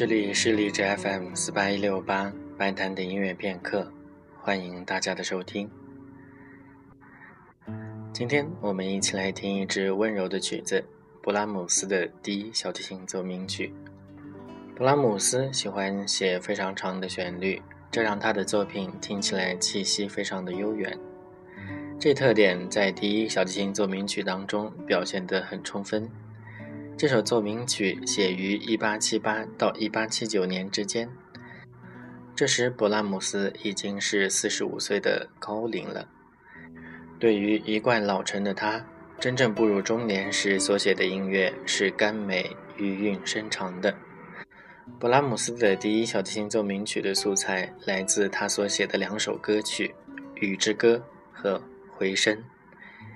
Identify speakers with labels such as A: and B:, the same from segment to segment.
A: 这里是荔枝 FM 四八一六八白谈的音乐片刻，欢迎大家的收听。今天我们一起来听一支温柔的曲子——勃拉姆斯的第一小提琴奏鸣曲。勃拉姆斯喜欢写非常长的旋律，这让他的作品听起来气息非常的悠远。这特点在第一小提琴奏鸣曲当中表现得很充分。这首奏鸣曲写于1878到1879年之间，这时勃拉姆斯已经是45岁的高龄了。对于一贯老成的他，真正步入中年时所写的音乐是甘美、余韵深长的。勃拉姆斯的第一小提琴奏鸣曲的素材来自他所写的两首歌曲《雨之歌》和《回声》，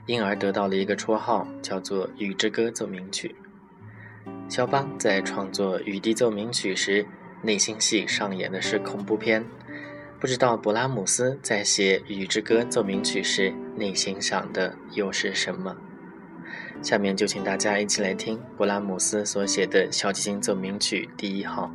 A: 因而得到了一个绰号，叫做《雨之歌奏鸣曲》。肖邦在创作《雨滴奏鸣曲》时，内心戏上演的是恐怖片。不知道勃拉姆斯在写《雨之歌奏鸣曲》时，内心想的又是什么？下面就请大家一起来听勃拉姆斯所写的小提琴奏鸣曲第一号。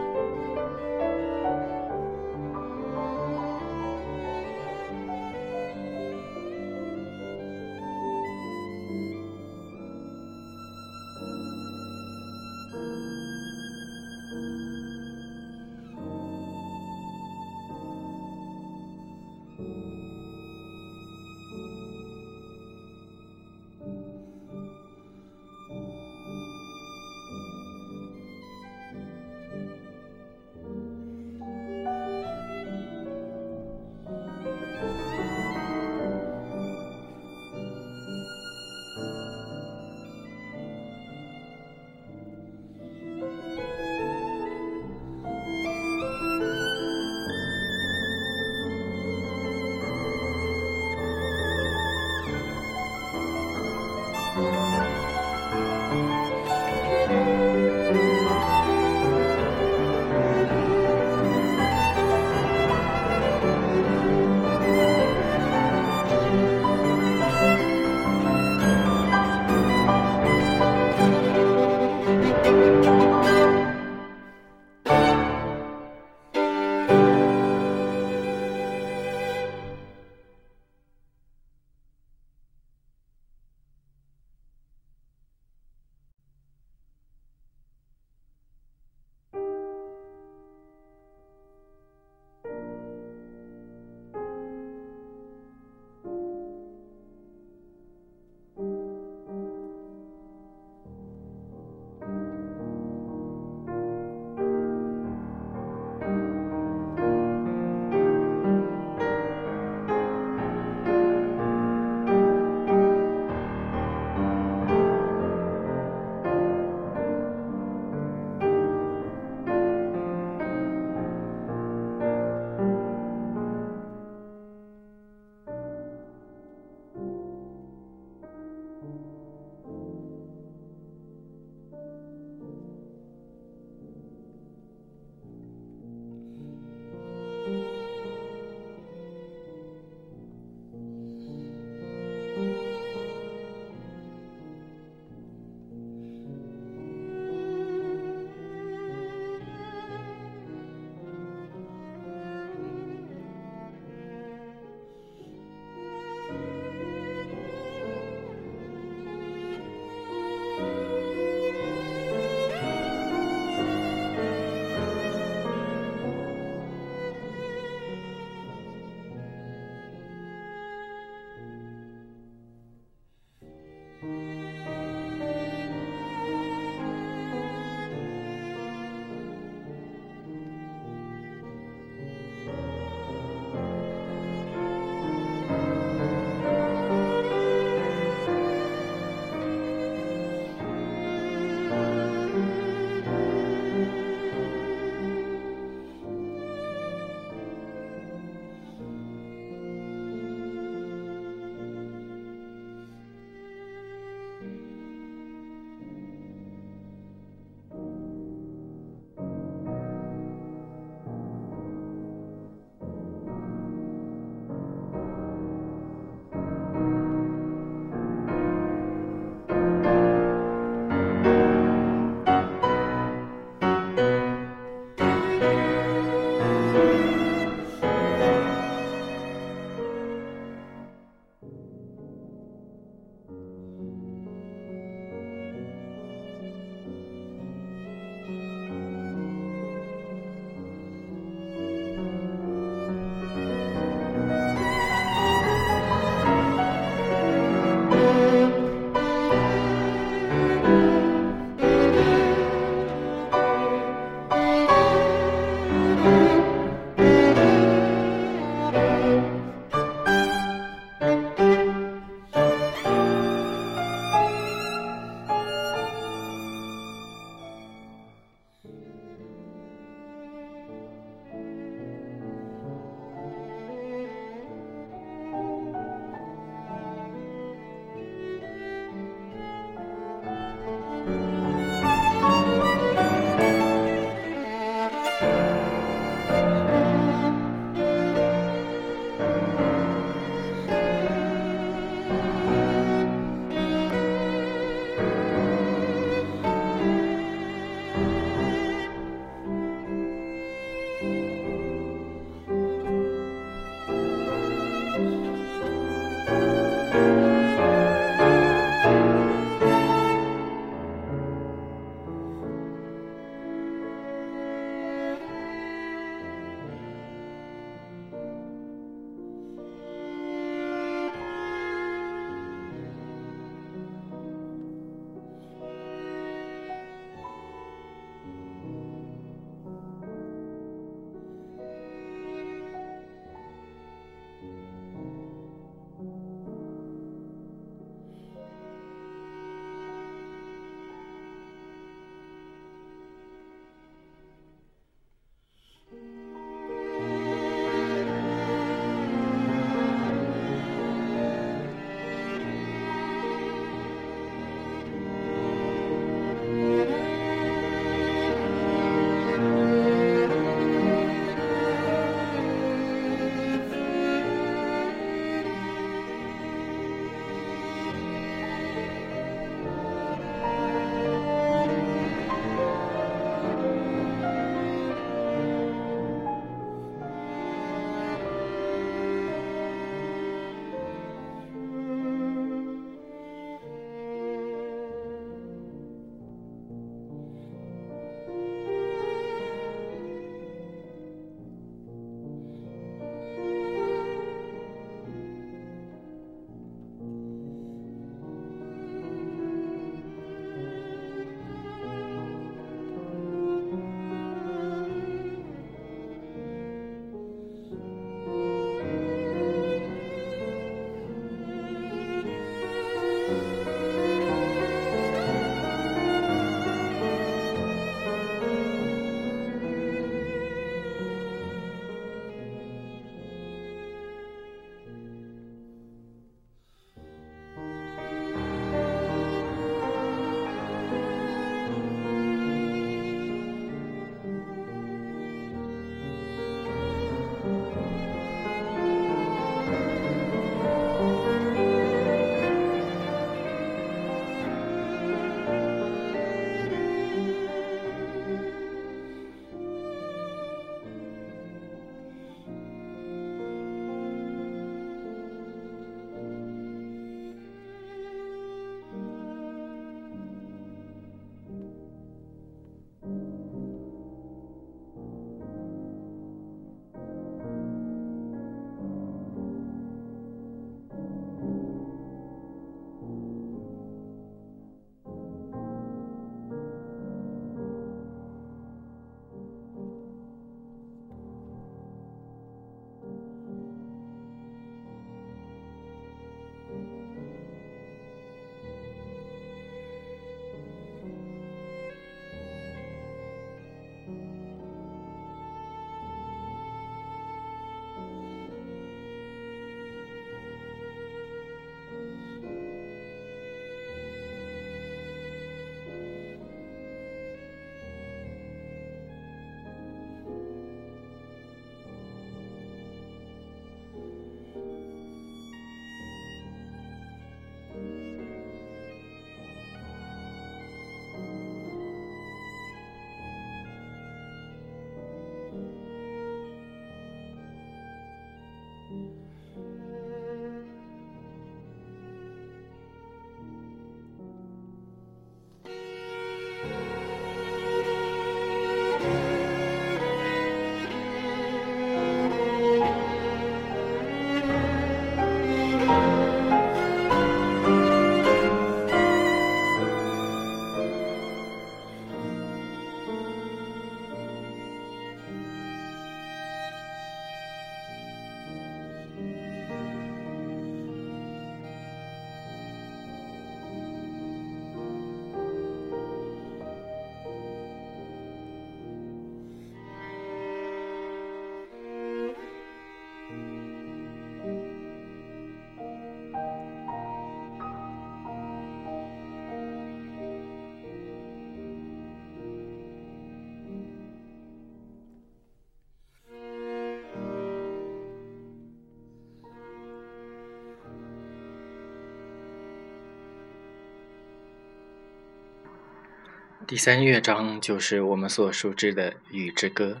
A: 第三乐章就是我们所熟知的《雨之歌》。